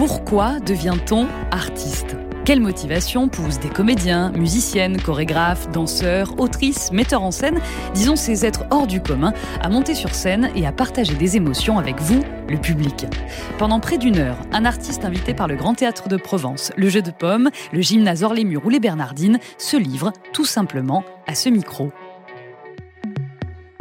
Pourquoi devient-on artiste? Quelle motivation pousse des comédiens, musiciennes, chorégraphes, danseurs, autrices, metteurs en scène, disons ces êtres hors du commun, à monter sur scène et à partager des émotions avec vous, le public? Pendant près d'une heure, un artiste invité par le Grand Théâtre de Provence, le Jeu de Pommes, le Gymnase Orlémur ou les Bernardines se livre tout simplement à ce micro.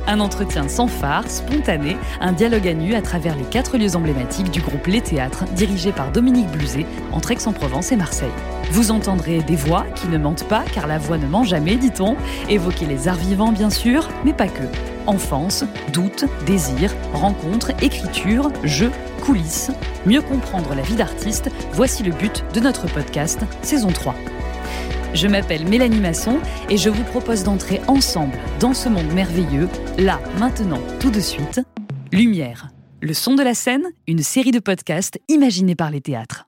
Un entretien sans phare, spontané, un dialogue à nu à travers les quatre lieux emblématiques du groupe Les Théâtres, dirigé par Dominique Bluzet, entre Aix-en-Provence et Marseille. Vous entendrez des voix qui ne mentent pas, car la voix ne ment jamais, dit-on, évoquer les arts vivants bien sûr, mais pas que. Enfance, doute, désir, rencontre, écriture, jeu, coulisses. Mieux comprendre la vie d'artiste, voici le but de notre podcast, saison 3. Je m'appelle Mélanie Masson et je vous propose d'entrer ensemble dans ce monde merveilleux, là, maintenant, tout de suite. Lumière, le son de la scène, une série de podcasts imaginés par les théâtres.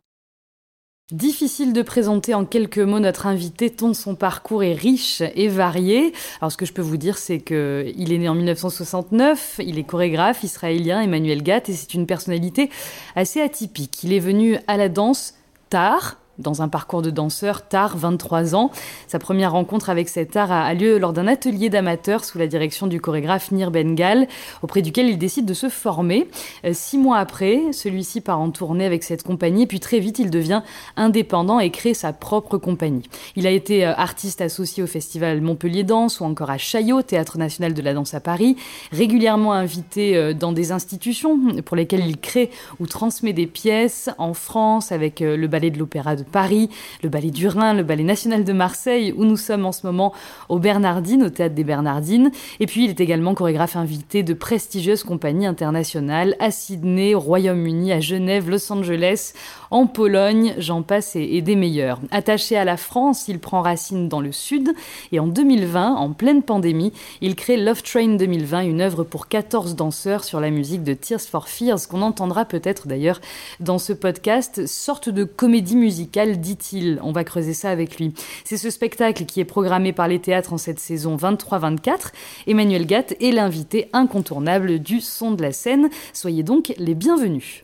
Difficile de présenter en quelques mots notre invité tant son parcours est riche et varié. Alors ce que je peux vous dire c'est que il est né en 1969, il est chorégraphe israélien Emmanuel Gatt et c'est une personnalité assez atypique. Il est venu à la danse tard, dans un parcours de danseur tard, 23 ans. Sa première rencontre avec cet art a lieu lors d'un atelier d'amateurs sous la direction du chorégraphe Nir Bengal, auprès duquel il décide de se former. Euh, six mois après, celui-ci part en tournée avec cette compagnie, puis très vite il devient indépendant et crée sa propre compagnie. Il a été euh, artiste associé au festival Montpellier Danse ou encore à Chaillot, Théâtre national de la danse à Paris, régulièrement invité euh, dans des institutions pour lesquelles il crée ou transmet des pièces en France avec le ballet de l'opéra de Paris, le Ballet du Rhin, le Ballet national de Marseille, où nous sommes en ce moment au Bernardines, au Théâtre des Bernardines. Et puis, il est également chorégraphe invité de prestigieuses compagnies internationales à Sydney, au Royaume-Uni, à Genève, Los Angeles, en Pologne, j'en passe et, des meilleurs. Attaché à la France, il prend racine dans le Sud et en 2020, en pleine pandémie, il crée Love Train 2020, une œuvre pour 14 danseurs sur la musique de Tears for Fears, qu'on entendra peut-être d'ailleurs dans ce podcast, sorte de comédie musicale, dit-il. On va creuser ça avec lui. C'est ce spectacle qui est programmé par les théâtres en cette saison 23-24. Emmanuel Gatt est l'invité incontournable du son de la scène. Soyez donc les bienvenus.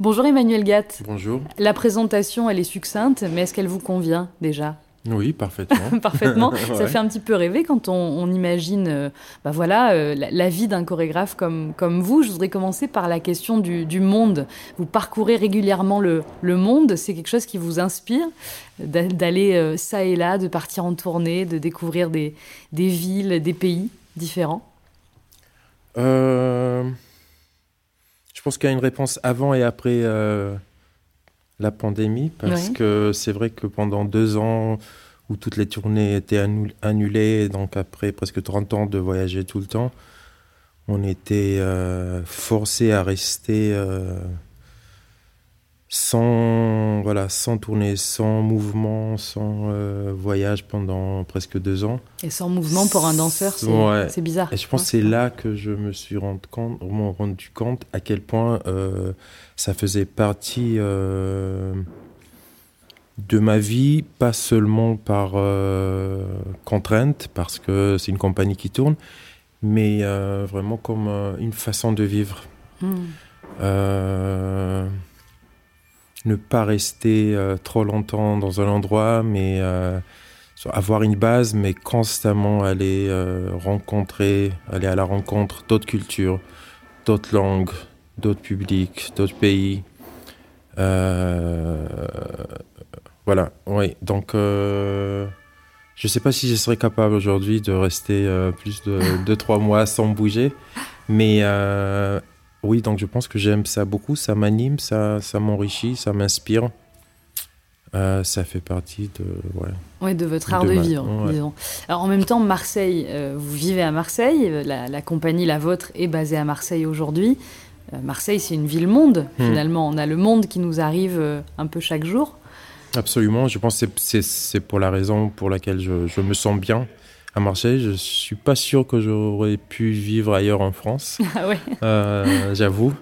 Bonjour Emmanuel Gatt. Bonjour. La présentation, elle est succincte, mais est-ce qu'elle vous convient déjà? Oui, parfaitement. parfaitement. Ça fait un petit peu rêver quand on, imagine euh, bah voilà, euh, la, vie d'un chorégraphe comme, comme vous. Je voudrais commencer par la question du, monde. Vous parcourez régulièrement le, le monde. C'est quelque chose qui vous inspire d'aller euh, ça et là, de partir en tournée, de découvrir des, des villes, des pays différents? Pense qu'il y a une réponse avant et après euh, la pandémie, parce que c'est vrai que pendant deux ans où toutes les tournées étaient annulées, donc après presque 30 ans de voyager tout le temps, on était euh, forcé à rester euh, sans, voilà, sans tourner, sans mouvement, sans euh, voyage pendant presque deux ans. Et sans mouvement pour un danseur, c'est bizarre. Et je pense que c'est là que je me suis rendu compte, rendu compte à quel point euh, ça faisait partie euh, de ma vie, pas seulement par contrainte, parce que c'est une compagnie qui tourne, mais vraiment comme une façon de vivre. Hmm ne pas rester euh, trop longtemps dans un endroit, mais euh, avoir une base, mais constamment aller euh, rencontrer, aller à la rencontre d'autres cultures, d'autres langues, d'autres publics, d'autres pays. voilà, oui. Donc, je ne sais pas si je serais capable aujourd'hui de rester plus de 2-3 mois sans bouger, mais oui, donc je pense que j'aime ça beaucoup, ça m'anime, ça, ça m'enrichit, ça m'inspire. Euh, ça fait partie de, ouais, de votre art de, vivre. Alors en même temps, Marseille, euh, vous vivez à Marseille, la, compagnie, la vôtre, est basée à Marseille aujourd'hui. Euh, Marseille, c'est une ville-monde, hmm. finalement. On a le monde qui nous arrive un peu chaque jour. Absolument, je pense que c'est pour la raison pour laquelle je, je me sens bien à Marseille. Je suis pas sûr que j'aurais pu vivre ailleurs en France. Ah ouais. Euh, j'avoue.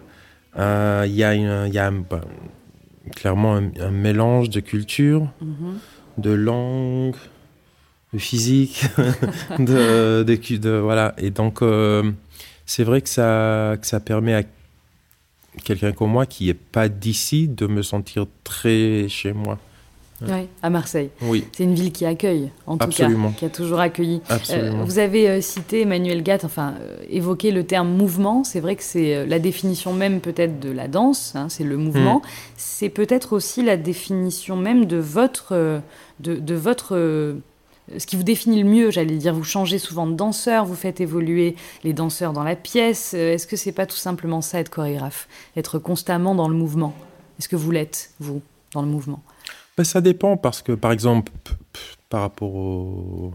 Euh, il y a, y a bah, clairement un, mélange de culture, mhm. de langue, de physique, de, de, de, voilà. Et donc, euh, c'est vrai que ça, que ça permet à quelqu'un comme moi qui n'est pas d'ici de me sentir très chez moi. Oui, à Marseille. Oui. C'est une ville qui accueille, en tout Absolument. cas, qui a toujours accueilli. Absolument. vous avez euh, cité Emmanuel Gatt, enfin, euh, évoqué le terme mouvement. C'est vrai que c'est euh, la définition même peut-être de la danse, hein, c'est le mouvement. Mm. C'est peut-être aussi la définition même de votre. euh, de, de votre euh, ce qui vous définit le mieux, j'allais dire, vous changez souvent de danseur, vous faites évoluer les danseurs dans la pièce. Euh, Est-ce que c'est pas tout simplement ça être chorégraphe, être constamment dans le mouvement? Est-ce que vous l'êtes vous dans le mouvement? Ben, ça dépend parce que, par exemple, par rapport aux,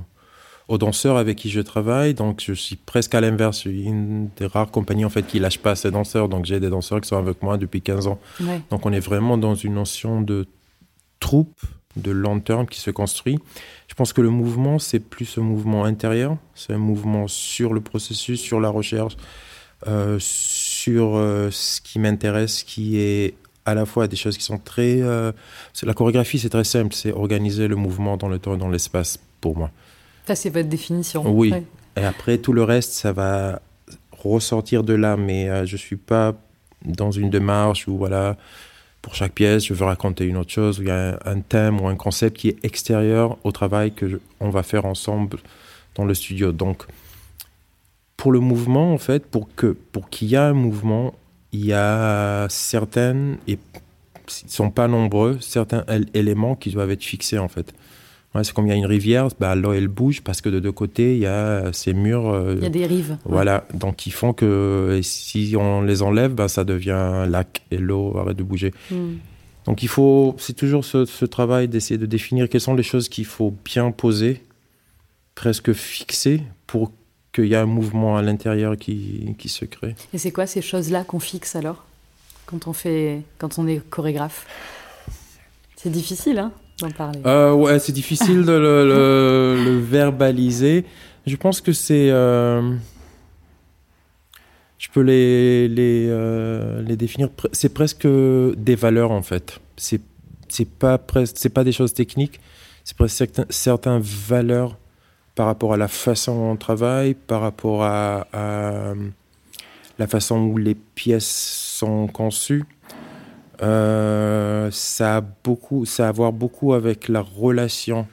aux danseurs avec qui je travaille, donc je suis presque à l'inverse. Je suis une des rares compagnies en fait qui lâche pas ses danseurs. Donc j'ai des danseurs qui sont avec moi depuis 15 ans. Ouais. Donc on est vraiment dans une notion de troupe, de long terme qui se construit. Je pense que le mouvement, c'est plus un mouvement intérieur. C'est un mouvement sur le processus, sur la recherche, euh, sur euh, ce qui m'intéresse, qui est à la fois des choses qui sont très... euh, la chorégraphie, c'est très simple. C'est organiser le mouvement dans le temps et dans l'espace pour moi. Ça, c'est votre définition. Oui. Ouais. Et après, tout le reste, ça va ressortir de là. Mais euh, je ne suis pas dans une démarche où, voilà, pour chaque pièce, je veux raconter une autre chose, où il y a un, un thème ou un concept qui est extérieur au travail que je- on va faire ensemble dans le studio. Donc, pour le mouvement, en fait, pour que pour qu'il y ait un mouvement, il y a certaines, et ils ne sont pas nombreux, certains él- éléments qui doivent être fixés, en fait. Ouais, c'est comme il y a une rivière, bah, l'eau elle bouge parce que de deux côtés il y a ces murs. euh, Il y a des rives. ouais. Voilà, donc ils font que si on les enlève, bah, ça devient un lac et l'eau arrête de bouger. Hmm. Donc il faut, c'est toujours ce, ce travail d'essayer de définir quelles sont les choses qu'il faut bien poser, presque fixer, pour qu'il y ait un mouvement à l'intérieur qui, qui se crée. Et c'est quoi ces choses-là qu'on fixe alors quand on fait, quand on est chorégraphe? C'est difficile, hein, d'en parler. Euh, ouais, c'est difficile de le, le- le verbaliser. Je pense que c'est. euh, je peux les, les, euh, les définir. C'est presque des valeurs en fait. C'est c'est pas presque, c'est pas des choses techniques. C'est presque certains, certaines valeurs par rapport à la façon dont on travaille, par rapport à, à la façon où les pièces sont conçues. Euh, ça a beaucoup, ça a à voir beaucoup avec la relation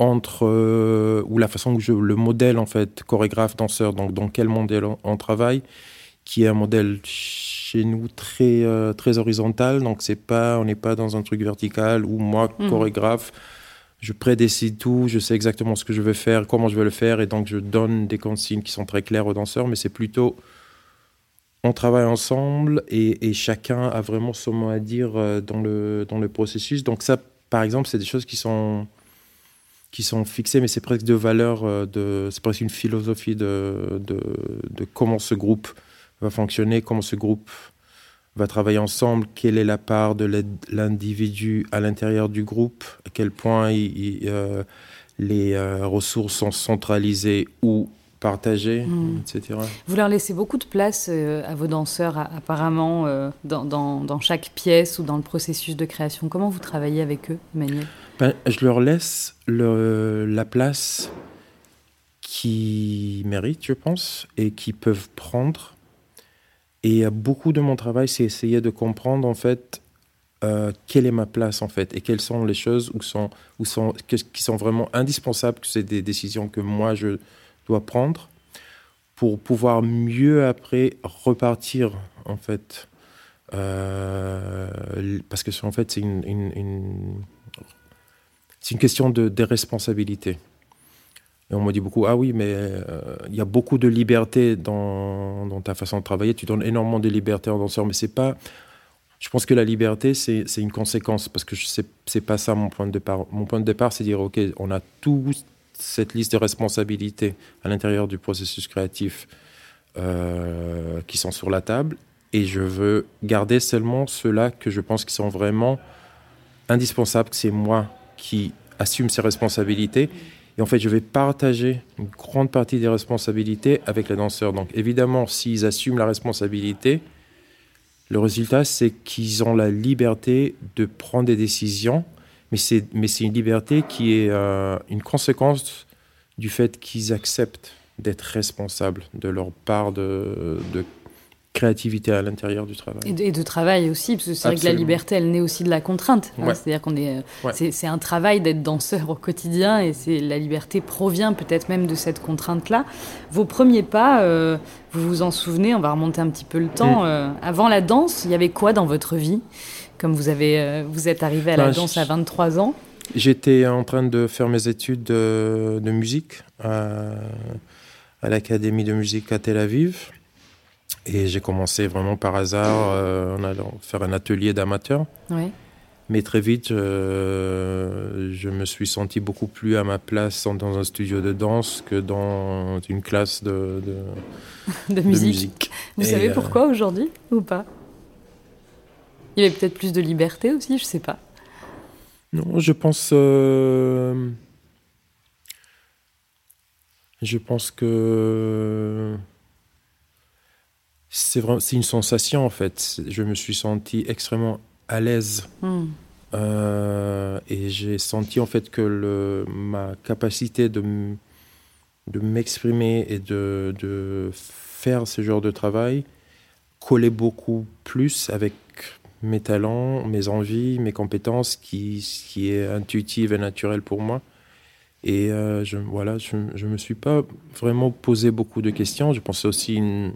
entre euh, ou la façon où je, le modèle en fait chorégraphe danseur donc dans quel modèle on, on travaille qui est un modèle chez nous très euh, très horizontal donc c'est pas on n'est pas dans un truc vertical où moi Mhm. chorégraphe je prédécide tout je sais exactement ce que je veux faire comment je veux le faire et donc je donne des consignes qui sont très claires aux danseurs mais c'est plutôt on travaille ensemble et, chacun a vraiment son mot à dire euh, dans le, dans le processus. Donc ça, par exemple, c'est des choses qui sont, qui sont fixées, mais c'est presque de valeur, euh, c'est presque une philosophie de, de, de comment ce groupe va fonctionner, comment ce groupe va travailler ensemble, quelle est la part de l'individu à l'intérieur du groupe, à quel point il- il, euh, les euh, ressources sont centralisées ou partagées, Mm. etc. Vous leur laissez beaucoup de place euh, à vos danseurs, apparemment, dans, dans- dans chaque pièce ou dans le processus de création. Comment vous travaillez avec eux, Emmanuel? Ben, je leur laisse le- la place qu'ils méritent, je pense, et qu'ils peuvent prendre. Et euh, beaucoup de mon travail, c'est essayer de comprendre, en fait, euh, quelle est ma place, en fait, et quelles sont les choses où sont, où sont, que- qui sont vraiment indispensables, que c'est des décisions que moi, je dois prendre pour pouvoir mieux, après, repartir, en fait. Euh, parce que, en fait, c'est une- une- une question de, des responsabilités. Et on me dit beaucoup, ah oui, mais euh, il y a beaucoup de liberté dans, ta façon de travailler. Tu donnes énormément de liberté aux danseurs, mais c'est pas. Je pense que la liberté, c'est une conséquence, parce que c'est pas ça mon point de départ. Mon point de départ, c'est dire, ok, on a toute cette liste de responsabilités à l'intérieur du processus créatif euh, qui sont sur la table, et je veux garder seulement ceux-là que je pense qui sont vraiment indispensables, que c'est moi qui assume ces responsabilités. Et en fait, je vais partager une grande partie des responsabilités avec les danseurs. Donc, évidemment, s'ils assument la responsabilité, le résultat, c'est qu'ils ont la liberté de prendre des décisions, mais c'est, une liberté qui est euh, une conséquence du fait qu'ils acceptent d'être responsables de leur part de créativité à l'intérieur du travail. Et de, travail aussi, parce que c'est vrai que la liberté, elle naît aussi de la contrainte. Ouais. C'est-à-dire qu'on est, c'est un travail d'être danseur au quotidien, et c'est la liberté provient peut-être même de cette contrainte-là. Vos premiers pas, euh, vous vous en souvenez On va remonter un petit peu le temps. Mm. Euh, avant la danse, il y avait quoi dans votre vie? Comme vous avez, euh, vous êtes arrivé à la Ben, danse à 23 ans. J'étais en train de faire mes études de, de musique à, à l'Académie de musique à Tel Aviv. Et j'ai commencé vraiment par hasard euh, en allant faire un atelier d'amateur. Ouais. Mais très vite, euh, je me suis senti beaucoup plus à ma place dans un studio de danse que dans une classe de, de- De de musique. Vous Et, savez euh, pourquoi aujourd'hui ou pas? Il y avait peut-être plus de liberté aussi, je sais pas. Non, je pense. euh, je pense que c'est vraiment, c'est une sensation en fait. Je me suis senti extrêmement à l'aise Hmm. euh, et j'ai senti en fait que le, ma capacité de, de m'exprimer et de, de faire ce genre de travail collait beaucoup plus avec mes talents, mes envies, mes compétences, qui, qui est intuitive et naturelle pour moi. Et euh, je, voilà, je ne me suis pas vraiment posé beaucoup de questions. Je pensais aussi une-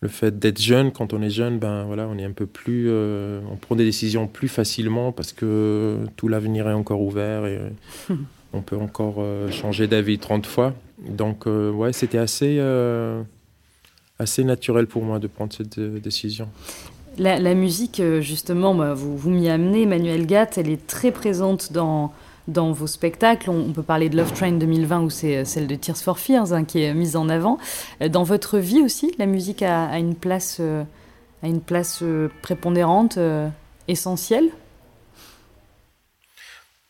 le fait d'être jeune. Quand on est jeune, ben voilà, on est un peu plus, euh, on prend des décisions plus facilement parce que tout l'avenir est encore ouvert et on peut encore euh, changer d'avis 30 fois. Donc euh, ouais, c'était assez, assez naturel pour moi de prendre cette décision. La, la musique, justement, bah, vous, vous m'y amenez, Emmanuel Gatt, elle est très présente dans, dans vos spectacles. On, peut parler de Love Train 2020 ou c'est euh, celle de Tears for Fears hein, qui est mise en avant. Euh, Dans votre vie aussi, la musique a, une place, euh, a une place euh, prépondérante, euh, essentielle?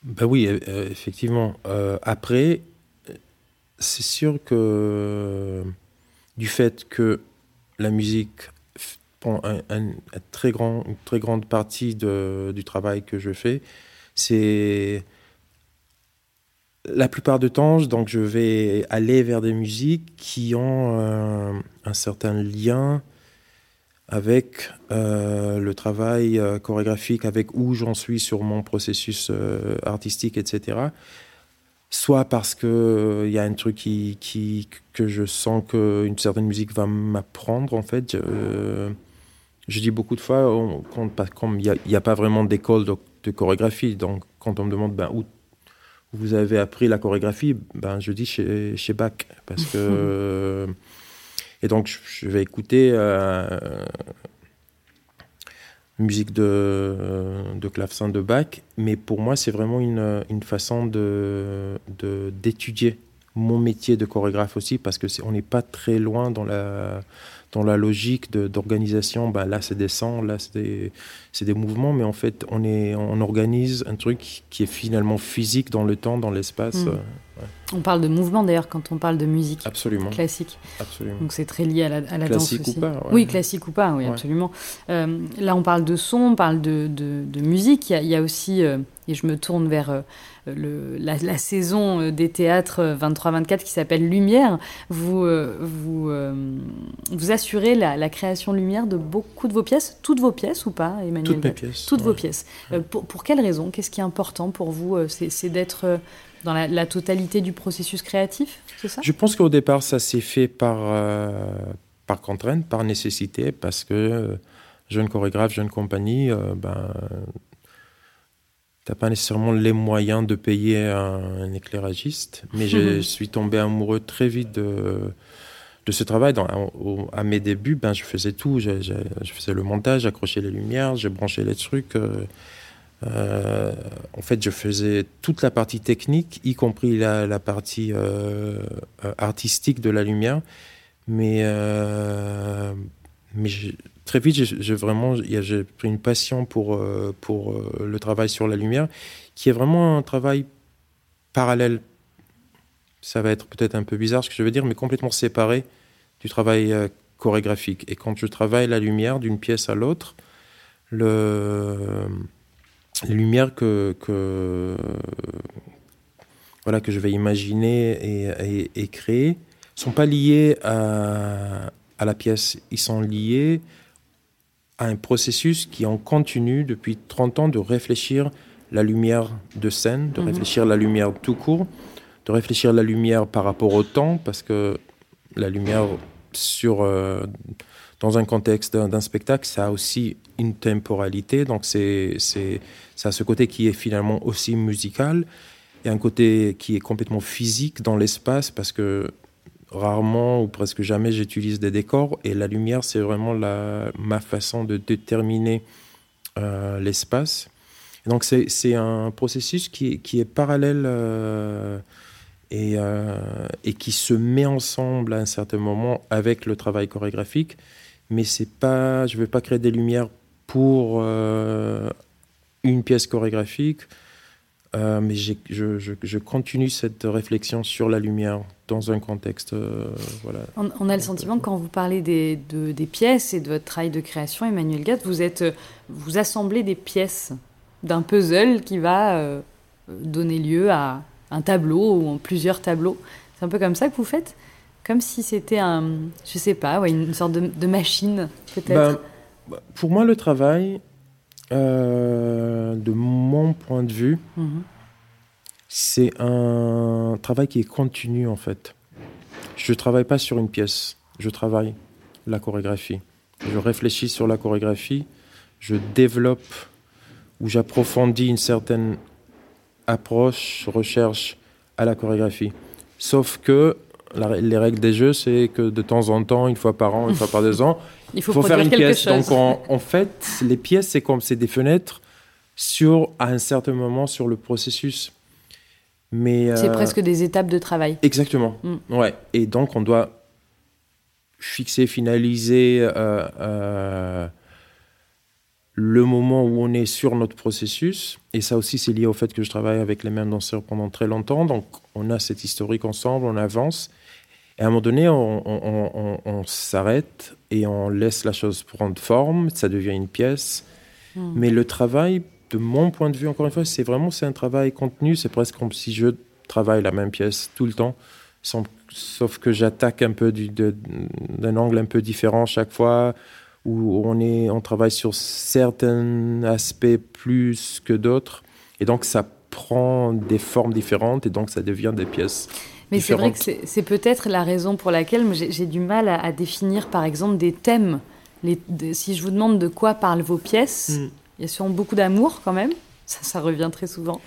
Ben oui, euh, euh, effectivement. Euh, après, euh, c'est sûr que euh, du fait que la musique prend un très grand, une très grande partie de- du travail que je fais, c'est la plupart du temps, donc je vais aller vers des musiques qui ont euh, un certain lien avec euh, le travail euh, chorégraphique, avec où j'en suis sur mon processus artistique, etc. Soit parce que il y a un truc qui, que je sens qu'une certaine musique va m'apprendre, en fait. Je dis beaucoup de fois, on- il n'y a, pas vraiment d'école de, chorégraphie, donc quand on me demande ben, où vous avez appris la chorégraphie, ben, je dis chez, chez Bach. Parce que. et donc, je, vais écouter euh, musique de, de clavecin de Bach, mais pour moi, c'est vraiment une, une façon de, de, d'étudier mon métier de chorégraphe aussi, parce que on n'est pas très loin dans la, dans la logique d'organisation. Ben, là, c'est des sons, là, c'est des, c'est des mouvements, mais en fait, on, est, on organise un truc qui est finalement physique dans le temps, dans l'espace. Mm. euh, On parle de mouvement d'ailleurs quand on parle de musique absolument, classique. absolument. Donc c'est très lié à la, à la Classique danse aussi. ou pas, ouais. Oui, classique ou pas, oui, Ouais. absolument. Euh, là, on parle de son, on parle de, de- de musique. Il y a, il y a aussi, euh, et je me tourne vers euh, le- la, la saison des théâtres euh, 23-24 qui s'appelle Lumière. Vous, vous, vous assurez la, la création lumière de beaucoup de vos pièces, toutes vos pièces ou pas, Emmanuel? Toutes mes pièces. Toutes vos ouais. pièces. Euh, pour, pour quelles raisons Qu'est-ce qui est important pour vous euh, C'est c'est d'être euh, dans la, la totalité du processus créatif, c'est ça? Je pense qu'au départ, ça s'est fait par, euh, par contrainte, par nécessité, parce que euh, jeune chorégraphe, jeune compagnie, ben, t'as pas nécessairement les moyens de payer un, un éclairagiste. Mais je suis tombé amoureux très vite de, de ce travail. Dans, au- à mes débuts, ben, je faisais tout. Je, faisais le montage, j'accrochais les lumières, je branchais les trucs. euh, euh, en fait, je faisais toute la partie technique, y compris la, partie euh, artistique de la lumière. Mais, très vite, j'ai vraiment pris une passion pour, pour le travail sur la lumière, qui est vraiment un travail parallèle. Ça va être peut-être un peu bizarre ce que je veux dire, mais complètement séparé du travail euh, chorégraphique. Et quand je travaille la lumière d'une pièce à l'autre, le les lumières que, que, voilà, que je vais imaginer et, et, et créer sont pas liées à, à la pièce. Ils sont liés à un processus qui en continue depuis 30 ans de réfléchir la lumière de scène, de mhm. réfléchir la lumière tout court, de réfléchir la lumière par rapport au temps, parce que la lumière sur, euh, dans un contexte d'un spectacle, ça a aussi une temporalité, donc c'est, ça a ce côté qui est finalement aussi musical, et un côté qui est complètement physique dans l'espace, parce que rarement ou presque jamais j'utilise des décors, et la lumière, c'est vraiment la, ma façon de déterminer euh, l'espace. Donc c'est un processus qui, qui est parallèle euh, et, euh, et, qui se met ensemble à un certain moment avec le travail chorégraphique. Mais c'est pas, je ne veux pas créer des lumières pour euh, une pièce chorégraphique, mais je, continue cette réflexion sur la lumière dans un contexte. voilà. On, a le sentiment quand vous parlez des, de, des pièces et de votre travail de création, Emmanuel Gatt, vous, êtes, vous assemblez des pièces d'un puzzle qui va euh, donner lieu à un tableau ou plusieurs tableaux. C'est un peu comme ça que vous faites? Comme si c'était un, je sais pas, ouais, une sorte de, machine, peut-être? Ben, Pour moi, le travail, euh, de mon point de vue, mhm. c'est un travail qui est continu, en fait. Je ne travaille pas sur une pièce, je travaille la chorégraphie. Je réfléchis sur la chorégraphie, je développe où j'approfondis une certaine approche, recherche à la chorégraphie. Sauf que les règles des jeux, c'est que de temps en temps, une fois par an, une fois par deux ans, il faut, faire une pièce. Donc en, fait, les pièces, c'est comme c'est des fenêtres sur à un certain moment sur le processus. Mais c'est euh, presque des étapes de travail. Exactement. Mm. Ouais. Et donc on doit fixer, finaliser. Euh, euh, le moment où on est sur notre processus. Et ça aussi, c'est lié au fait que je travaille avec les mêmes danseurs pendant très longtemps. Donc, on a cette historique ensemble, on avance. Et à un moment donné, on, s'arrête et on laisse la chose prendre forme. Ça devient une pièce. Hmm. Mais le travail, de mon point de vue, encore une fois, c'est vraiment c'est un travail contenu. C'est presque comme si je travaille la même pièce tout le temps. sauf que j'attaque un peu d'un angle un peu différent chaque fois où on, est, on travaille sur certains aspects plus que d'autres. Et donc, ça prend des formes différentes et donc ça devient des pièces. Mais c'est vrai que c'est peut-être la raison pour laquelle j'ai du mal à, définir, par exemple, des thèmes. Les, si je vous demande de quoi parlent vos pièces, hmm. il y a sûrement beaucoup d'amour quand même. Ça, ça revient très souvent.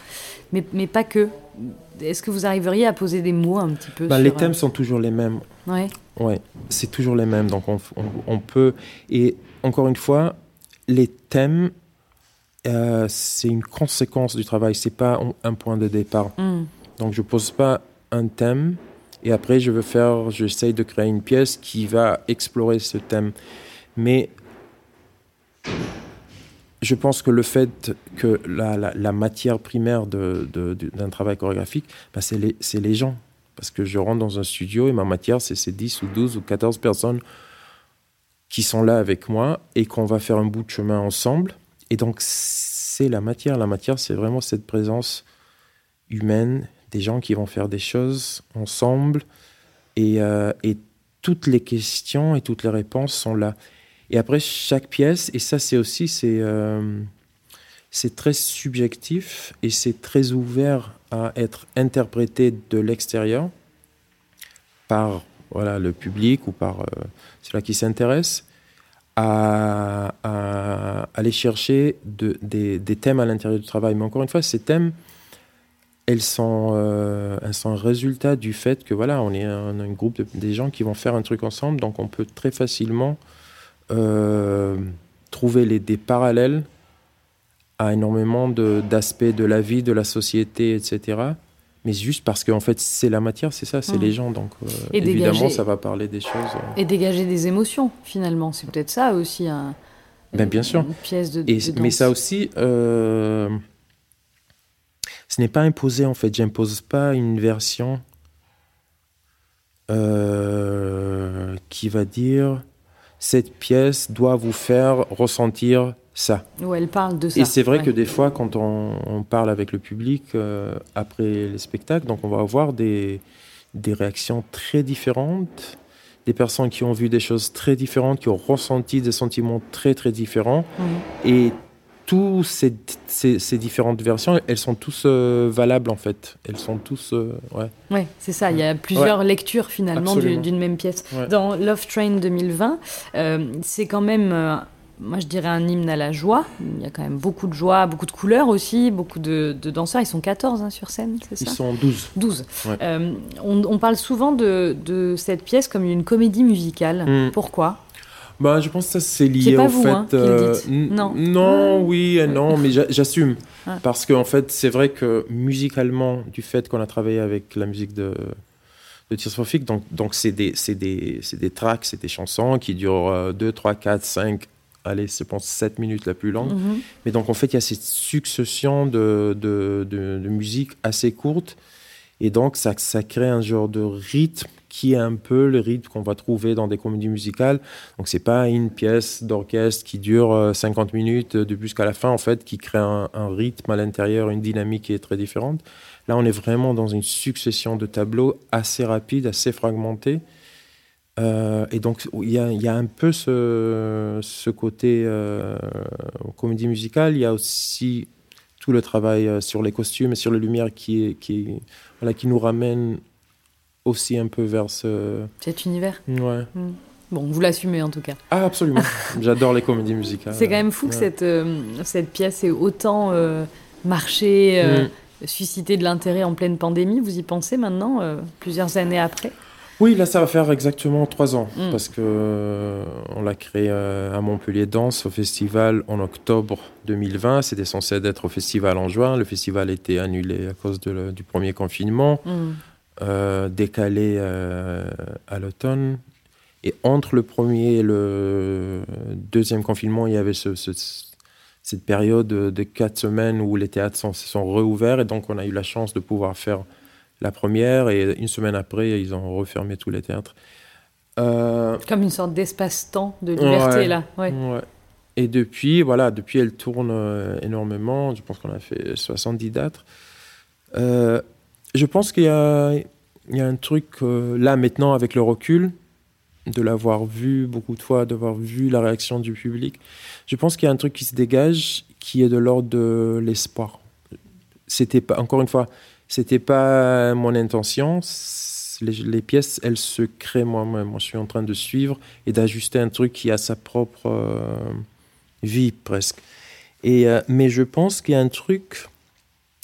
Mais, mais pas que. Est-ce que vous arriveriez à poser des mots un petit peu bah, Les thèmes euh, sont toujours les mêmes. Ouais. Ouais, c'est toujours les mêmes. Donc on, on, peut. Et encore une fois, les thèmes, euh, c'est une conséquence du travail. C'est pas un point de départ. Hmm. Donc je pose pas un thème et après je veux faire, j'essaye de créer une pièce qui va explorer ce thème. Mais je pense que le fait que la, la, matière primaire d'un de, d'un travail chorégraphique, bah, c'est les, les, gens. Parce que je rentre dans un studio et ma matière, c'est ces 10 ou 12 ou 14 personnes qui sont là avec moi et qu'on va faire un bout de chemin ensemble. Et donc, c'est la matière. La matière, c'est vraiment cette présence humaine, des gens qui vont faire des choses ensemble. Et, euh, et toutes les questions et toutes les réponses sont là. Et après, chaque pièce, et ça c'est aussi, c'est euh, c'est très subjectif et c'est très ouvert à être interprété de l'extérieur par voilà, le public ou par euh, ceux qui s'intéressent à, aller chercher de, des, thèmes à l'intérieur du travail. Mais encore une fois, ces thèmes, elles sont, euh, résultat du fait que voilà, on est un, groupe de, des gens qui vont faire un truc ensemble, donc on peut très facilement euh, trouver des parallèles à énormément d'aspects de, la vie, de la société, etc. Mais juste parce qu'en fait, c'est la matière, c'est ça, c'est mmh. les gens. Donc, euh, évidemment, ça va parler des choses. Euh. Et dégager des émotions, finalement. C'est peut-être ça aussi, un, ben, bien sûr. une pièce de, Mais ça aussi, ce n'est pas imposé, en fait. J'impose pas une version qui va dire cette pièce doit vous faire ressentir ça. Où elle parle de ça. Et c'est vrai que des fois, quand on, parle avec le public euh, après les spectacles, donc on va avoir des, des réactions très différentes, des personnes qui ont vu des choses très différentes, qui ont ressenti des sentiments très très différents. Et toutes ces, ces, différentes versions, elles sont tous euh, valables en fait. Elles sont tous. Euh, ouais, ouais c'est ça. Il y a plusieurs lectures finalement d'une même pièce. Dans Love Train 2020, euh, c'est quand même moi je dirais un hymne à la joie. Il y a quand même beaucoup de joie, beaucoup de couleurs aussi, beaucoup de, danseurs. Ils sont 14 hein, sur scène, c'est ça Ils sont 12. 12. Euh, on, parle souvent de, cette pièce comme une comédie musicale. Hmm. Pourquoi bah, je pense que ça c'est lié au fait. Hein, euh, non. Non, oui et non, mais j'assume parce qu'en fait c'est vrai que musicalement, du fait qu'on a travaillé avec la musique de de Tears for donc donc c'est des c'est des c'est des tracks, c'est des chansons qui durent 2 3 4 5 allez, je pense, 7 minutes la plus longue. Mhm. Mais donc, en fait, il y a cette succession de, de, de, musique assez courte. Et donc, ça, ça crée un genre de rythme qui est un peu le rythme qu'on va trouver dans des comédies musicales. Donc, c'est pas une pièce d'orchestre qui dure 50 euh, minutes de jusqu'à la fin, en fait, qui crée un, un rythme à l'intérieur, une dynamique qui est très différente. Là, on est vraiment dans une succession de tableaux assez rapide, assez fragmentés. Euh, et donc, il y, a, un peu ce, côté euh, comédie musicale. Il y a aussi tout le travail euh, sur les costumes et sur les lumières qui, qui, voilà, qui nous ramène aussi un peu vers ce... cet univers. Ouais. Hmm. Bon, vous l'assumez en tout cas. Ah, absolument. J'adore les comédies musicales. C'est quand même fou que cette, cette pièce ait autant marché, hmm. suscité de l'intérêt en pleine pandémie. Vous y pensez maintenant, plusieurs années après? Oui, là, ça va faire exactement trois ans mm. parce que euh, on l'a créé euh, à Montpellier Danse au festival en octobre 2020. C'était censé être au festival en juin. Le festival a été annulé à cause du premier confinement, mm. euh, décalé à l'automne. Et entre le premier et le deuxième confinement, il y avait cette période de quatre semaines où les théâtres se sont réouverts et donc on a eu la chance de pouvoir faire la première et une semaine après, ils ont refermé tous les théâtres. Euh, Comme une sorte d'espace-temps de liberté, là. Ouais. Et depuis, voilà, depuis, elle tourne euh, énormément. Je pense qu'on a fait 70 dates. Euh, je pense qu'il y, y a, un truc, là, maintenant, avec le recul, de l'avoir vu beaucoup de fois, d'avoir vu la réaction du public, je pense qu'il y a un truc qui se dégage qui est de l'ordre de l'espoir. C'était pas, encore une fois, c'était pas mon intention. Les, pièces, elles se créent moi-même. Moi, je suis en train de suivre et d'ajuster un truc qui a sa propre euh, vie presque. Et, euh, mais je pense qu'il y a un truc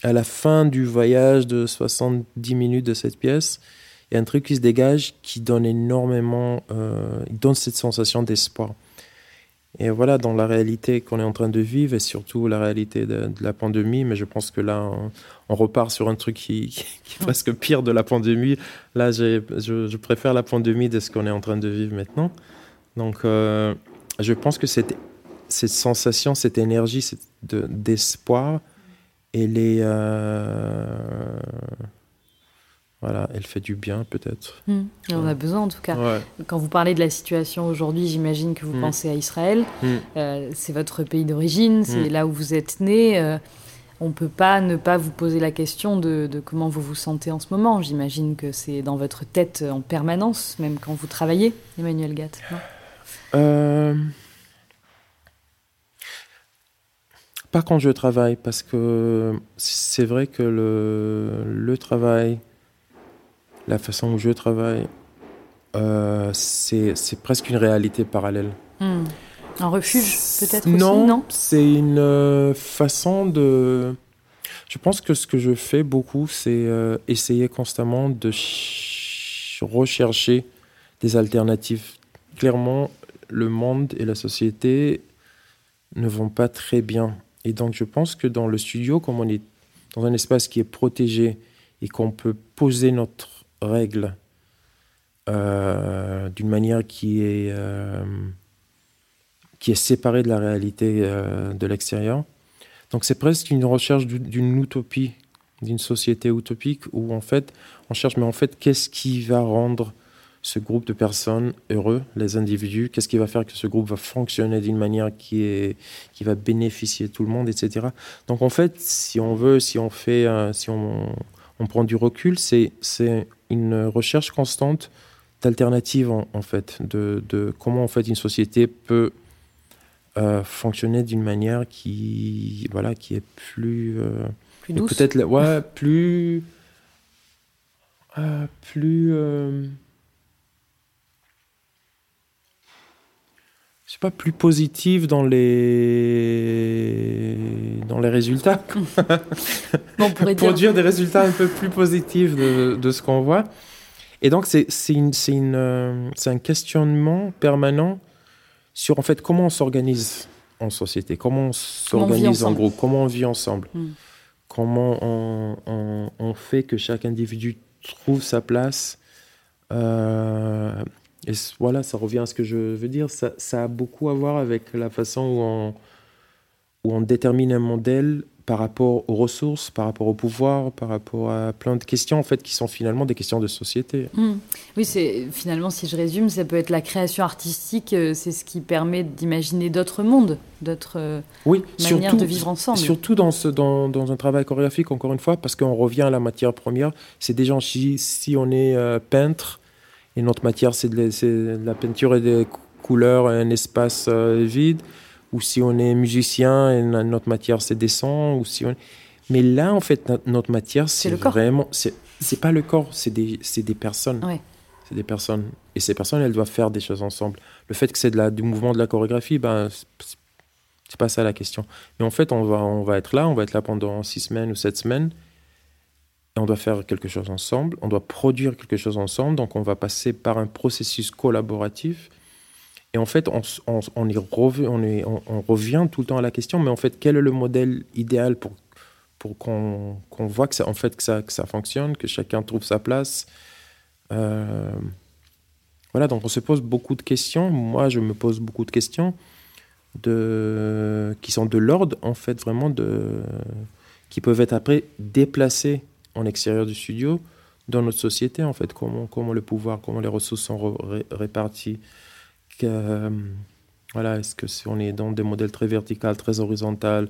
à la fin du voyage de 70 minutes de cette pièce, il y a un truc qui se dégage qui donne énormément, euh, donne cette sensation d'espoir. Et voilà, dans la réalité qu'on est en train de vivre, et surtout la réalité de, la pandémie, mais je pense que là, on, repart sur un truc qui, est presque pire de la pandémie. Là, je, je, préfère la pandémie de ce qu'on est en train de vivre maintenant. Donc, euh, je pense que cette, cette sensation, cette énergie d'espoir, elle est... Euh, voilà, elle fait du bien peut-être. Hmm. On a besoin en tout cas. Quand vous parlez de la situation aujourd'hui, j'imagine que vous hmm. pensez à Israël. Hmm. Euh, c'est votre pays d'origine, c'est là où vous êtes né. Euh, on ne peut pas ne pas vous poser la question de, comment vous vous sentez en ce moment. J'imagine que c'est dans votre tête en permanence, même quand vous travaillez, Emmanuel Gatt. Euh... Pas quand je travaille, parce que c'est vrai que le, le travail, la façon où je travaille, euh, c'est presque une réalité parallèle. Hmm. Un refuge, peut-être Non, non? c'est une euh, façon de. Je pense que ce que je fais beaucoup, c'est euh, essayer constamment de rechercher des alternatives. Clairement, le monde et la société ne vont pas très bien. Et donc, je pense que dans le studio, comme on est dans un espace qui est protégé et qu'on peut poser notre règles euh, d'une manière qui est, euh, qui est séparée de la réalité euh, de l'extérieur. Donc c'est presque une recherche d'une utopie, d'une société utopique où en fait on cherche, mais en fait qu'est-ce qui va rendre ce groupe de personnes heureux, les individus, qu'est-ce qui va faire que ce groupe va fonctionner d'une manière qui, est, qui va bénéficier tout le monde, etc. Donc en fait, si on veut, si on fait, si on prend du recul, c'est une recherche constante d'alternatives en, fait, de, de, comment en fait une société peut euh, fonctionner d'une manière qui, voilà, qui est plus, euh, plus douce. Peut-être, ouais, plus, euh, plus. Je sais pas, plus positive dans les dans les résultats. bon, on pourrait Produire des résultats un peu plus positifs de, de ce qu'on voit. Et donc, c'est euh, un questionnement permanent sur en fait comment on s'organise en société, comment on s'organise en groupe, comment on vit ensemble, hmm. comment on, on, fait que chaque individu trouve sa place. Euh, et voilà, ça revient à ce que je veux dire. Ça, ça, a beaucoup à voir avec la façon où on, où on détermine un modèle par rapport aux ressources, par rapport au pouvoir, par rapport à plein de questions en fait qui sont finalement des questions de société. Hmm. Oui, c'est finalement si je résume, ça peut être la création artistique, euh, c'est ce qui permet d'imaginer d'autres mondes, d'autres euh, oui, manières de vivre ensemble. Surtout dans, ce, dans, dans, un travail chorégraphique, encore une fois, parce qu'on revient à la matière première. C'est des gens si, si on est euh, peintre et notre matière c'est de, de, la peinture et des couleurs, un espace vide ou si on est musicien et notre matière c'est des sons, ou si on... Mais là, en fait, notre, matière, c'est vraiment. C'est pas le corps, c'est des, des, personnes. C'est des personnes. Et ces personnes, elles doivent faire des choses ensemble. Le fait que c'est du mouvement de la chorégraphie, ben, c'est pas ça la question. Mais en fait, on va, on va être là, on va être là pendant six semaines ou sept semaines. On doit faire quelque chose ensemble, on doit produire quelque chose ensemble. Donc, on va passer par un processus collaboratif et en fait, on, y revient, tout le temps à la question, mais en fait, quel est le modèle idéal pour, qu'on voit que ça, en fait, ça, fonctionne, que chacun trouve sa place euh, Voilà, donc on se pose beaucoup de questions. Moi, je me pose beaucoup de questions qui sont de l'ordre, en fait, vraiment, de, qui peuvent être après déplacées en extérieur du studio dans notre société, en fait, comment, comment le pouvoir, comment les ressources sont réparties euh, voilà, est-ce que si on est dans des modèles très verticaux, très horizontaux,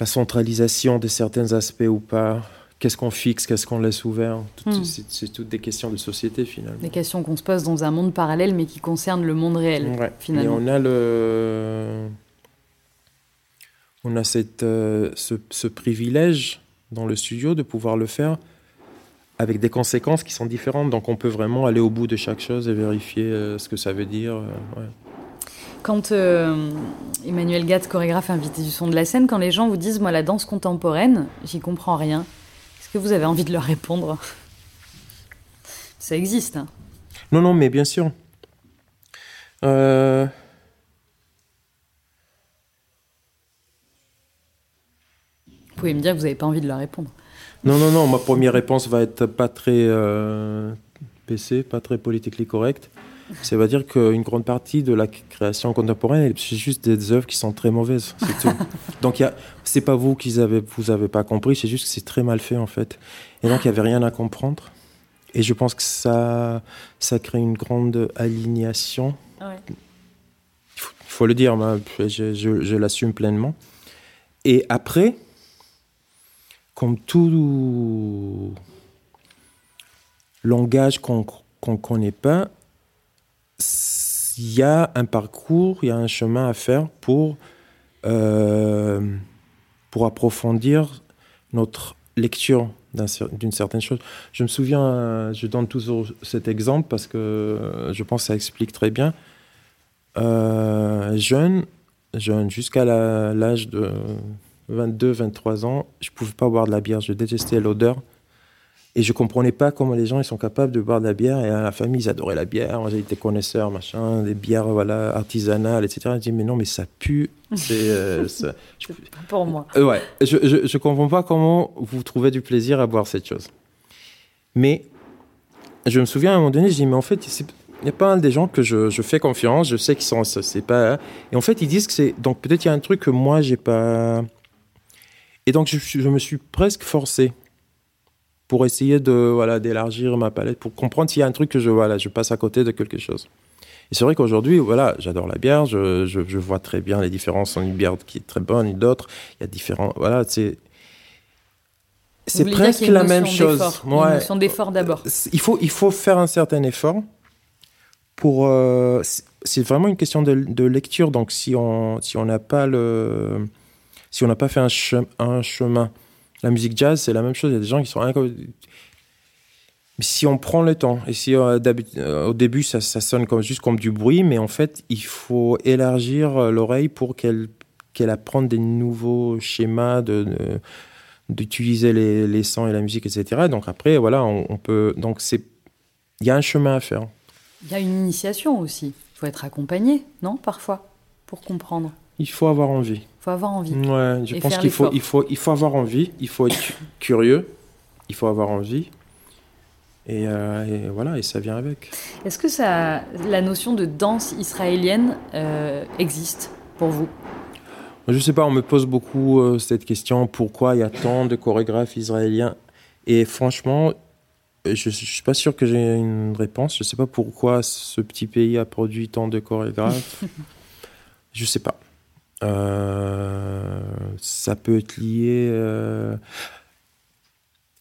la centralisation de certains aspects ou pas Qu'est-ce qu'on fixe, qu'est-ce qu'on laisse ouvert hmm. C'est toutes des questions de société finalement. Des questions qu'on se pose dans un monde parallèle mais qui concernent le monde réel finalement. Et on a le, on a cette, euh, ce, ce, privilège dans le studio de pouvoir le faire avec des conséquences qui sont différentes. Donc on peut vraiment aller au bout de chaque chose et vérifier euh, ce que ça veut dire. Euh, quand euh, Emmanuel Gatt, chorégraphe invité du son de la scène, quand les gens vous disent moi la danse contemporaine, j'y comprends rien, est-ce que vous avez envie de leur répondre? Ça existe. Hein? Non, non, mais bien sûr. Pouvez me dire que vous n'avez pas envie de leur répondre. Non, non, non, ma première réponse va être pas très euh, PC, pas très politiquement correcte. Ça veut dire qu'une grande partie de la création contemporaine, c'est juste des œuvres qui sont très mauvaises, c'est tout. donc, c'est pas vous qui avez, vous avez pas compris, c'est juste que c'est très mal fait en fait. Et donc, il n'y avait rien à comprendre. Et je pense que ça, ça crée une grande alignation. Il faut, le dire, je, je l'assume pleinement. Et après, comme tout langage qu'on ne connaît pas, il y a un parcours, il y a un chemin à faire pour, euh, pour approfondir notre lecture d'une certaine chose. Je me souviens, je donne toujours cet exemple parce que je pense que ça explique très bien. Euh, jeune, jeune jusqu'à l'âge de 22, 23 ans, je pouvais pas boire de la bière. Je détestais l'odeur. Et je comprenais pas comment les gens ils sont capables de boire de la bière. Et à la famille, ils adoraient la bière. Moi, j'étais connaisseur, machin, des bières voilà, artisanales, etc. Je dis, mais non, mais ça pue. C'est euh, pour moi. Euh, ouais, je, je, je, comprends pas comment vous trouvez du plaisir à boire cette chose. Mais je me souviens à un moment donné, je dis, mais en fait, il y a pas mal des gens que je, je fais confiance, je sais qu'ils sont, c'est pas. Et en fait, ils disent que c'est. Donc peut-être il y a un truc que moi, j'ai pas et donc, je, me suis presque forcé pour essayer de voilà d'élargir ma palette, pour comprendre s'il y a un truc que je voilà, je passe à côté de quelque chose. Et c'est vrai qu'aujourd'hui, voilà, j'adore la bière, je, je, vois très bien les différences entre une bière qui est très bonne et d'autres. Il y a différents, voilà, c'est. c'est presque la même chose. Ouais. Une notion d'effort d'abord. Il faut, il faut faire un certain effort pour. Euh, c'est vraiment une question de, de, lecture. Donc, si on si on n'a pas le, si on n'a pas fait un, un, chemin, la musique jazz, c'est la même chose. Il y a des gens qui sont si on prend le temps, et si euh, euh, au début ça, ça, sonne comme, juste comme du bruit, mais en fait il faut élargir l'oreille pour qu'elle qu'elle apprenne des nouveaux schémas de, de d'utiliser les, les, sons et la musique, etc. Donc après, voilà, on, peut. Donc c'est, il y a un chemin à faire. Il y a une initiation aussi. Il faut être accompagné, non Parfois, pour comprendre. Il faut avoir envie. Il faut avoir envie. Ouais, je pense qu'il faut, il faut, il faut avoir envie. Il faut être curieux. Il faut avoir envie. Et, euh, et, voilà, et ça vient avec. Est-ce que ça, la notion de danse israélienne euh, existe pour vous? Je ne sais pas, on me pose beaucoup euh, cette question, pourquoi il y a tant de chorégraphes israéliens? Et franchement, je ne suis pas sûr que j'ai une réponse. Je ne sais pas pourquoi ce petit pays a produit tant de chorégraphes. je ne sais pas. Euh, ça peut être lié euh,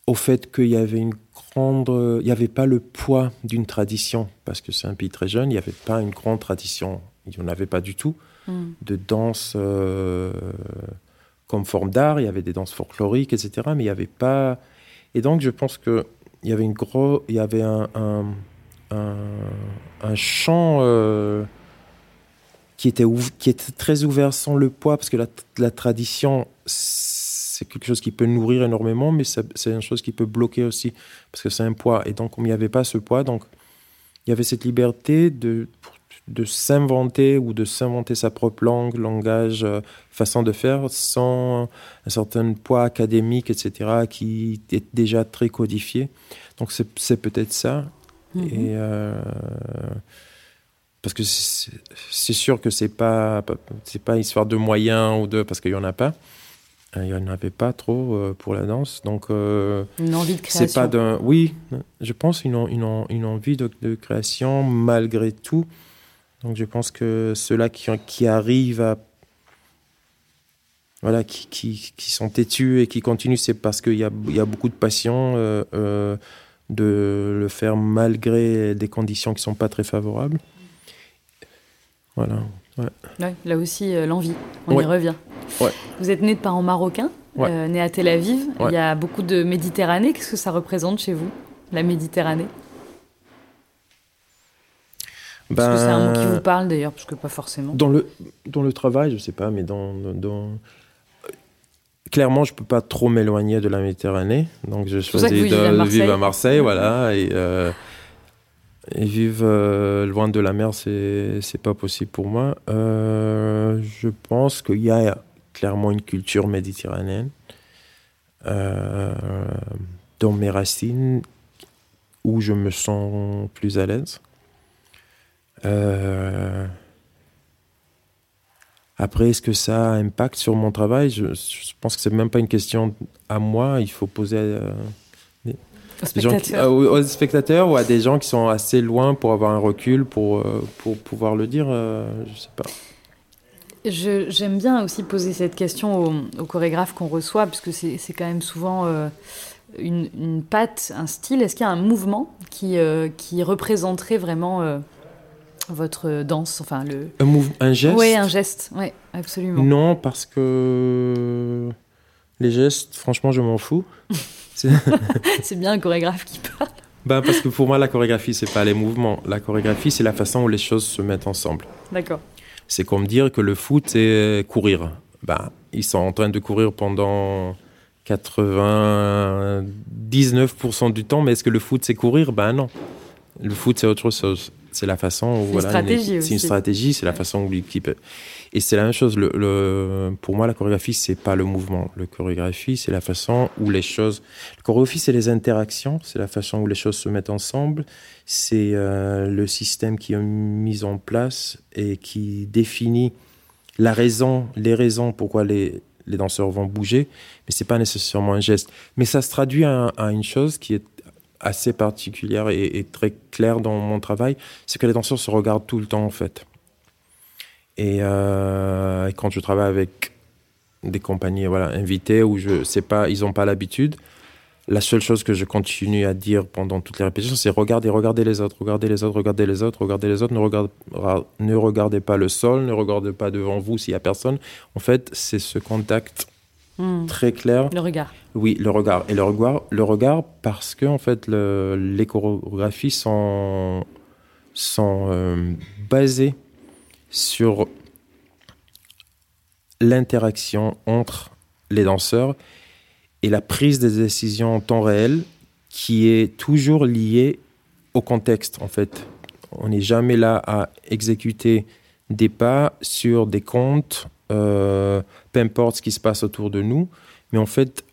au fait qu'il y avait une grande... Il n'y avait pas le poids d'une tradition, parce que c'est un pays très jeune, il n'y avait pas une grande tradition. Il n'y en avait pas du tout. Mm. de danse euh, comme forme d'art, il y avait des danses folkloriques, etc. Mais il n'y avait pas. Et donc, je pense qu'il y avait une gros, il y avait un, un, champ euh, qui, était qui était très ouvert sans le poids, parce que la, la tradition, c'est quelque chose qui peut nourrir énormément, mais c'est une chose qui peut bloquer aussi, parce que c'est un poids. Et donc, comme il n'y avait pas ce poids, donc il y avait cette liberté de, de s'inventer ou de s'inventer sa propre langue, langage, euh, façon de faire, sans un certain poids académique, etc., qui est déjà très codifié. Donc c'est peut-être ça. Mhm. Et euh, parce que c'est sûr que c'est pas c'est pas histoire de moyens ou de parce qu'il y en a pas. Euh, il n'y en avait pas trop pour la danse, donc une envie de création. C'est pas d'un oui, je pense une, une, une envie de, de création malgré tout. Donc je pense que ceux-là qui, qui, arrivent à... Voilà, qui, qui, qui, sont têtus et qui continuent, c'est parce qu'il y a, y a, beaucoup de passion euh, euh, de le faire malgré des conditions qui ne sont pas très favorables. Voilà. Ouais. là aussi, euh, l'envie, on y revient. Vous êtes né de parents marocains, né à Tel Aviv. Il y a beaucoup de Méditerranée. Qu'est-ce que ça représente chez vous, la Méditerranée? Est-ce que c'est un mot qui ben, vous parle d'ailleurs Parce que pas forcément. Dans le, dans le travail, je sais pas, mais dans. dans... Clairement, je peux pas trop m'éloigner de la Méditerranée. Donc, je choisis de, vivre à Marseille. voilà. Et, euh, et vivre euh, loin de la mer, c'est, c'est pas possible pour moi. Euh, je pense qu'il y a clairement une culture méditerranéenne dans mes racines où je me sens plus à l'aise. Euh, après, est-ce que ça impacte sur mon travail? Je, pense que c'est même pas une question à moi. Il faut poser euh, aux, spectateurs. aux, spectateurs ou à des gens qui sont assez loin pour avoir un recul pour, euh, pour pouvoir le dire. je sais pas. J'aime bien aussi poser cette question aux, chorégraphes qu'on reçoit, parce que c'est quand même souvent une, une, patte, un style. Est-ce qu'il y a un mouvement qui, qui représenterait vraiment votre danse, enfin le. Un, un geste? Oui, un geste, oui, absolument. Non, parce que les gestes, franchement, je m'en fous. c'est bien un chorégraphe qui parle. Ben, parce que pour moi, la chorégraphie, c'est pas les mouvements. La chorégraphie, c'est la façon où les choses se mettent ensemble. D'accord. C'est comme dire que le foot, c'est courir. Ben, ils sont en train de courir pendant 99% du temps, mais est-ce que le foot, c'est courir? Ben non. Le foot, c'est autre chose. C'est la façon où voilà, c'est une stratégie, c'est la façon où l'équipe et c'est la même chose. Le, pour moi, la chorégraphie c'est pas le mouvement. Le chorégraphie c'est la façon où les choses. La chorégraphie c'est les interactions, c'est la façon où les choses se mettent ensemble. C'est euh, le système qui est mis en place et qui définit la raison, les raisons pourquoi les, les danseurs vont bouger, mais c'est pas nécessairement un geste. Mais ça se traduit à une chose qui est assez particulière et, très claire dans mon travail, c'est que les danseurs se regardent tout le temps en fait. Et, euh, quand je travaille avec des compagnies voilà, invitées où je sais pas, ils n'ont pas l'habitude, la seule chose que je continue à dire pendant toutes les répétitions, c'est regardez, regardez les autres, regardez les autres, regardez les autres, regardez les autres, ne regardez, ne regardez pas le sol, ne regardez pas devant vous s'il y a personne. En fait, c'est ce contact hmm. très clair. Le regard. Oui, le regard. Et le regard, le regard parce que, en fait, les chorégraphies sont, sont euh, basées sur l'interaction entre les danseurs et la prise des décisions en temps réel qui est toujours liée au contexte en fait. On n'est jamais là à exécuter des pas sur des comptes, euh, peu importe ce qui se passe autour de nous, mais en fait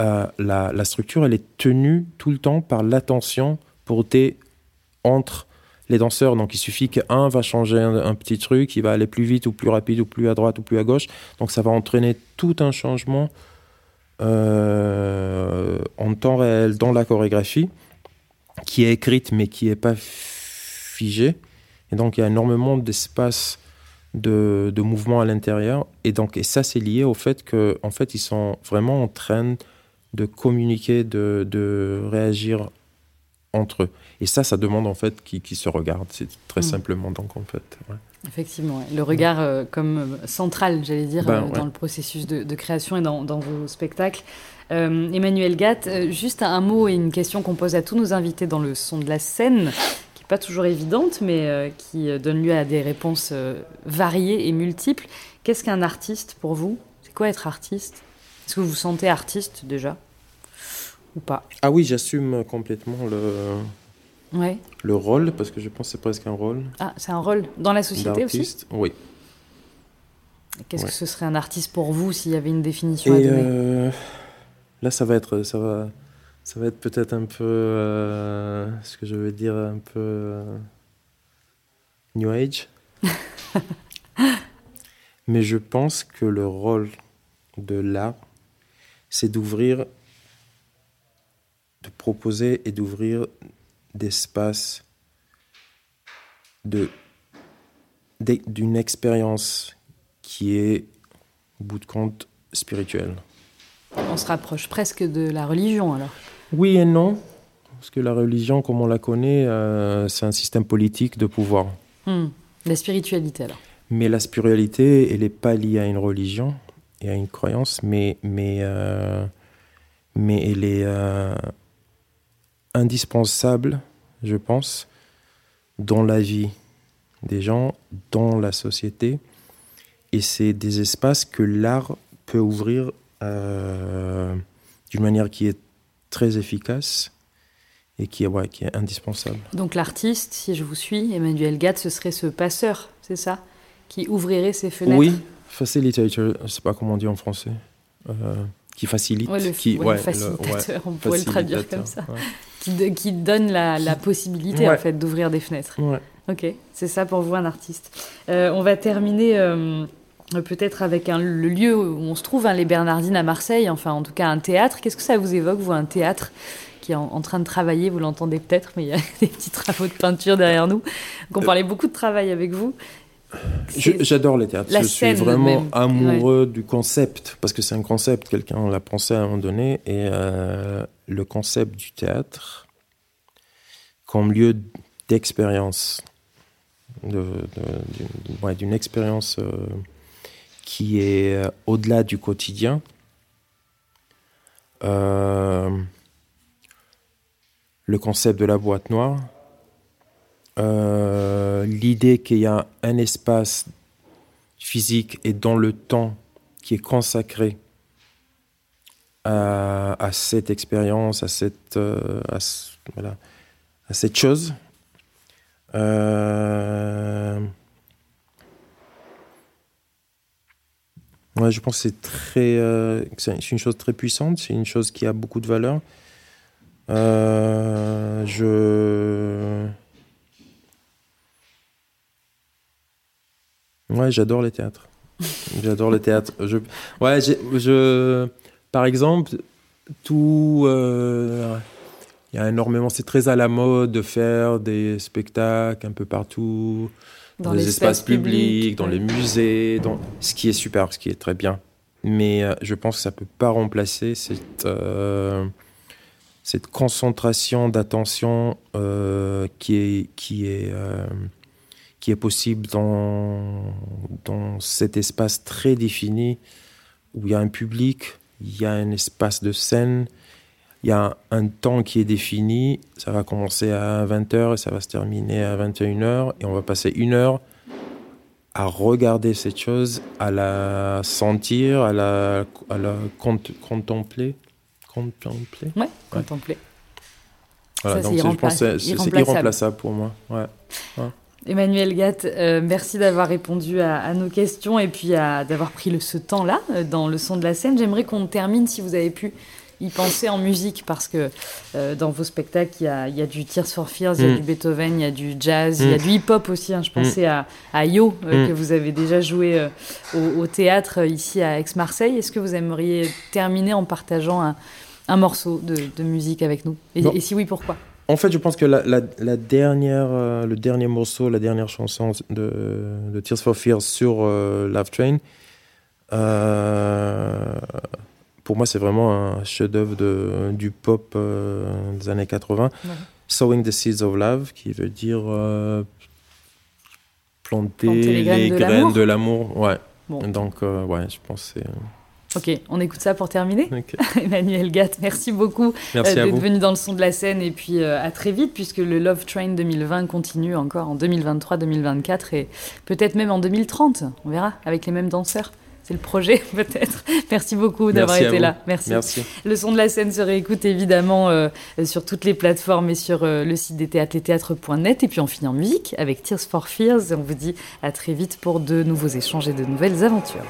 euh, la, structure elle est tenue tout le temps par l'attention portée entre les danseurs. Donc il suffit qu'un va changer un, petit truc, il va aller plus vite ou plus rapide ou plus à droite ou plus à gauche. Donc ça va entraîner tout un changement euh, en temps réel dans la chorégraphie qui est écrite mais qui n'est pas figée. Et donc il y a énormément d'espace de, de, mouvement à l'intérieur. Et donc et ça c'est lié au fait qu'en en fait ils sont vraiment en train de communiquer, de, de réagir entre eux. Et ça, ça demande en fait qu'ils se regardent, c'est très mm. simplement donc en fait. Effectivement, le regard euh, comme euh, central, j'allais dire, ben, euh, dans le processus de, création et dans, vos spectacles. Emmanuel Gatt, juste un mot et une question qu'on pose à tous nos invités dans le son de la scène, qui pas toujours évidente, mais qui donne lieu à des réponses variées et multiples. Qu'est-ce qu'un artiste pour vous? C'est quoi être artiste? Est-ce que vous vous sentez artiste déjà? Ou pas? Ah oui, j'assume complètement le, ouais. le rôle, parce que je pense que c'est presque un rôle. Ah, c'est un rôle dans la société aussi? Oui. Qu'est-ce que ce serait un artiste pour vous s'il y avait une définition à donner? euh, Là, ça va être, ça va, ça va être peut-être un peu, euh, ce que je veux dire, un peu euh, New Age. Mais je pense que le rôle de l'art, c'est d'ouvrir de proposer et d'ouvrir d'espace de, d'une expérience qui est, au bout de compte, spirituelle. On se rapproche presque de la religion alors Oui et non, parce que la religion, comme on la connaît, euh, c'est un système politique de pouvoir. Hmm. La spiritualité alors Mais la spiritualité, elle n'est pas liée à une religion et à une croyance, mais, mais, euh, mais elle est... Euh, indispensable, je pense, dans la vie des gens, dans la société. Et c'est des espaces que l'art peut ouvrir euh, d'une manière qui est très efficace et qui est, ouais, qui est indispensable. Donc l'artiste, si je vous suis, Emmanuel Gatt, ce serait ce passeur, c'est ça Qui ouvrirait ses fenêtres? Oui, facilitator, je ne sais pas comment on dit en français. Euh, qui facilite. le, qui, ouais, facilitateur, on pourrait le traduire comme ça qui, donne la, possibilité en fait d'ouvrir des fenêtres. Ok, c'est ça pour vous un artiste. Euh, on va terminer euh, peut-être avec un, le lieu où on se trouve, hein, les Bernardines à Marseille, enfin en tout cas un théâtre. Qu'est-ce que ça vous évoque, vous, un théâtre qui est en, train de travailler Vous l'entendez peut-être, mais il y a des petits travaux de peinture derrière nous. Donc on parlait beaucoup de travail avec vous. J'adore les théâtres. je suis vraiment amoureux du concept, parce que c'est un concept, quelqu'un l'a pensé à un moment donné, et euh, le concept du théâtre comme lieu d'expérience, d'une expérience euh, qui est euh, au-delà du quotidien. le concept de la boîte noire, euh, l'idée qu'il y a un espace physique et dans le temps qui est consacré à, cette expérience, à cette, euh, voilà, à cette chose. Euh, je pense que c'est très, c'est une chose très puissante, c'est une chose qui a beaucoup de valeur. je Ouais, j'adore les théâtres. j'adore les théâtres. Je, ouais, je, par exemple, tout. Euh, il y a énormément. C'est très à la mode de faire des spectacles un peu partout, dans, les espaces publics, dans les musées, dans, ce qui est super, ce qui est très bien. Mais euh, je pense que ça peut pas remplacer cette, euh, cette concentration d'attention euh, qui est qui est qui est possible dans dans cet espace très défini où il y a un public, il y a un espace de scène, il y a un temps qui est défini. Ça va commencer à 20h et ça va se terminer à 21h et on va passer une heure à regarder cette chose, à la sentir, à la, à la contempler. Contempler? Ouais, contempler. Voilà, donc je pense que c'est irremplaçable pour moi. Ouais. Emmanuel Gatt, euh, merci d'avoir répondu à, nos questions et puis d'avoir pris le, ce temps-là euh, dans le son de la scène. J'aimerais qu'on termine, si vous avez pu, y penser en musique parce que euh, dans vos spectacles, il y a, y a, du Tears for Fears, il y a mm. du Beethoven, il y a du jazz, il y a mm. du hip-hop aussi. Hein. Je pensais à, à, Yo, euh, mm. que vous avez déjà joué euh, au, théâtre ici à Aix-Marseille. Est-ce que vous aimeriez terminer en partageant un, un morceau de, de, musique avec nous? Et, et, si oui, pourquoi? En fait, je pense que la, la, la dernière, le dernier morceau, la dernière chanson de, de Tears for Fears sur Love Train, pour moi, c'est vraiment un chef-d'œuvre du pop euh, des années 80. Sowing the Seeds of Love, qui veut dire euh, planter, les graines, de l'amour. Ouais. Donc, euh, ouais, je pense que c'est. Ok, on écoute ça pour terminer. Emmanuel Gatt, merci beaucoup d'être venu dans le son de la scène et puis à très vite puisque le Love Train 2020 continue encore en 2023-2024 et peut-être même en 2030, on verra, avec les mêmes danseurs c'est le projet peut-être. Merci beaucoup d'avoir été là. Merci. Le son de la scène se réécoute évidemment euh, sur toutes les plateformes et sur euh, le site des théâtres, Et puis on finit en musique avec Tears for Fears. On vous dit à très vite pour de nouveaux échanges et de nouvelles aventures.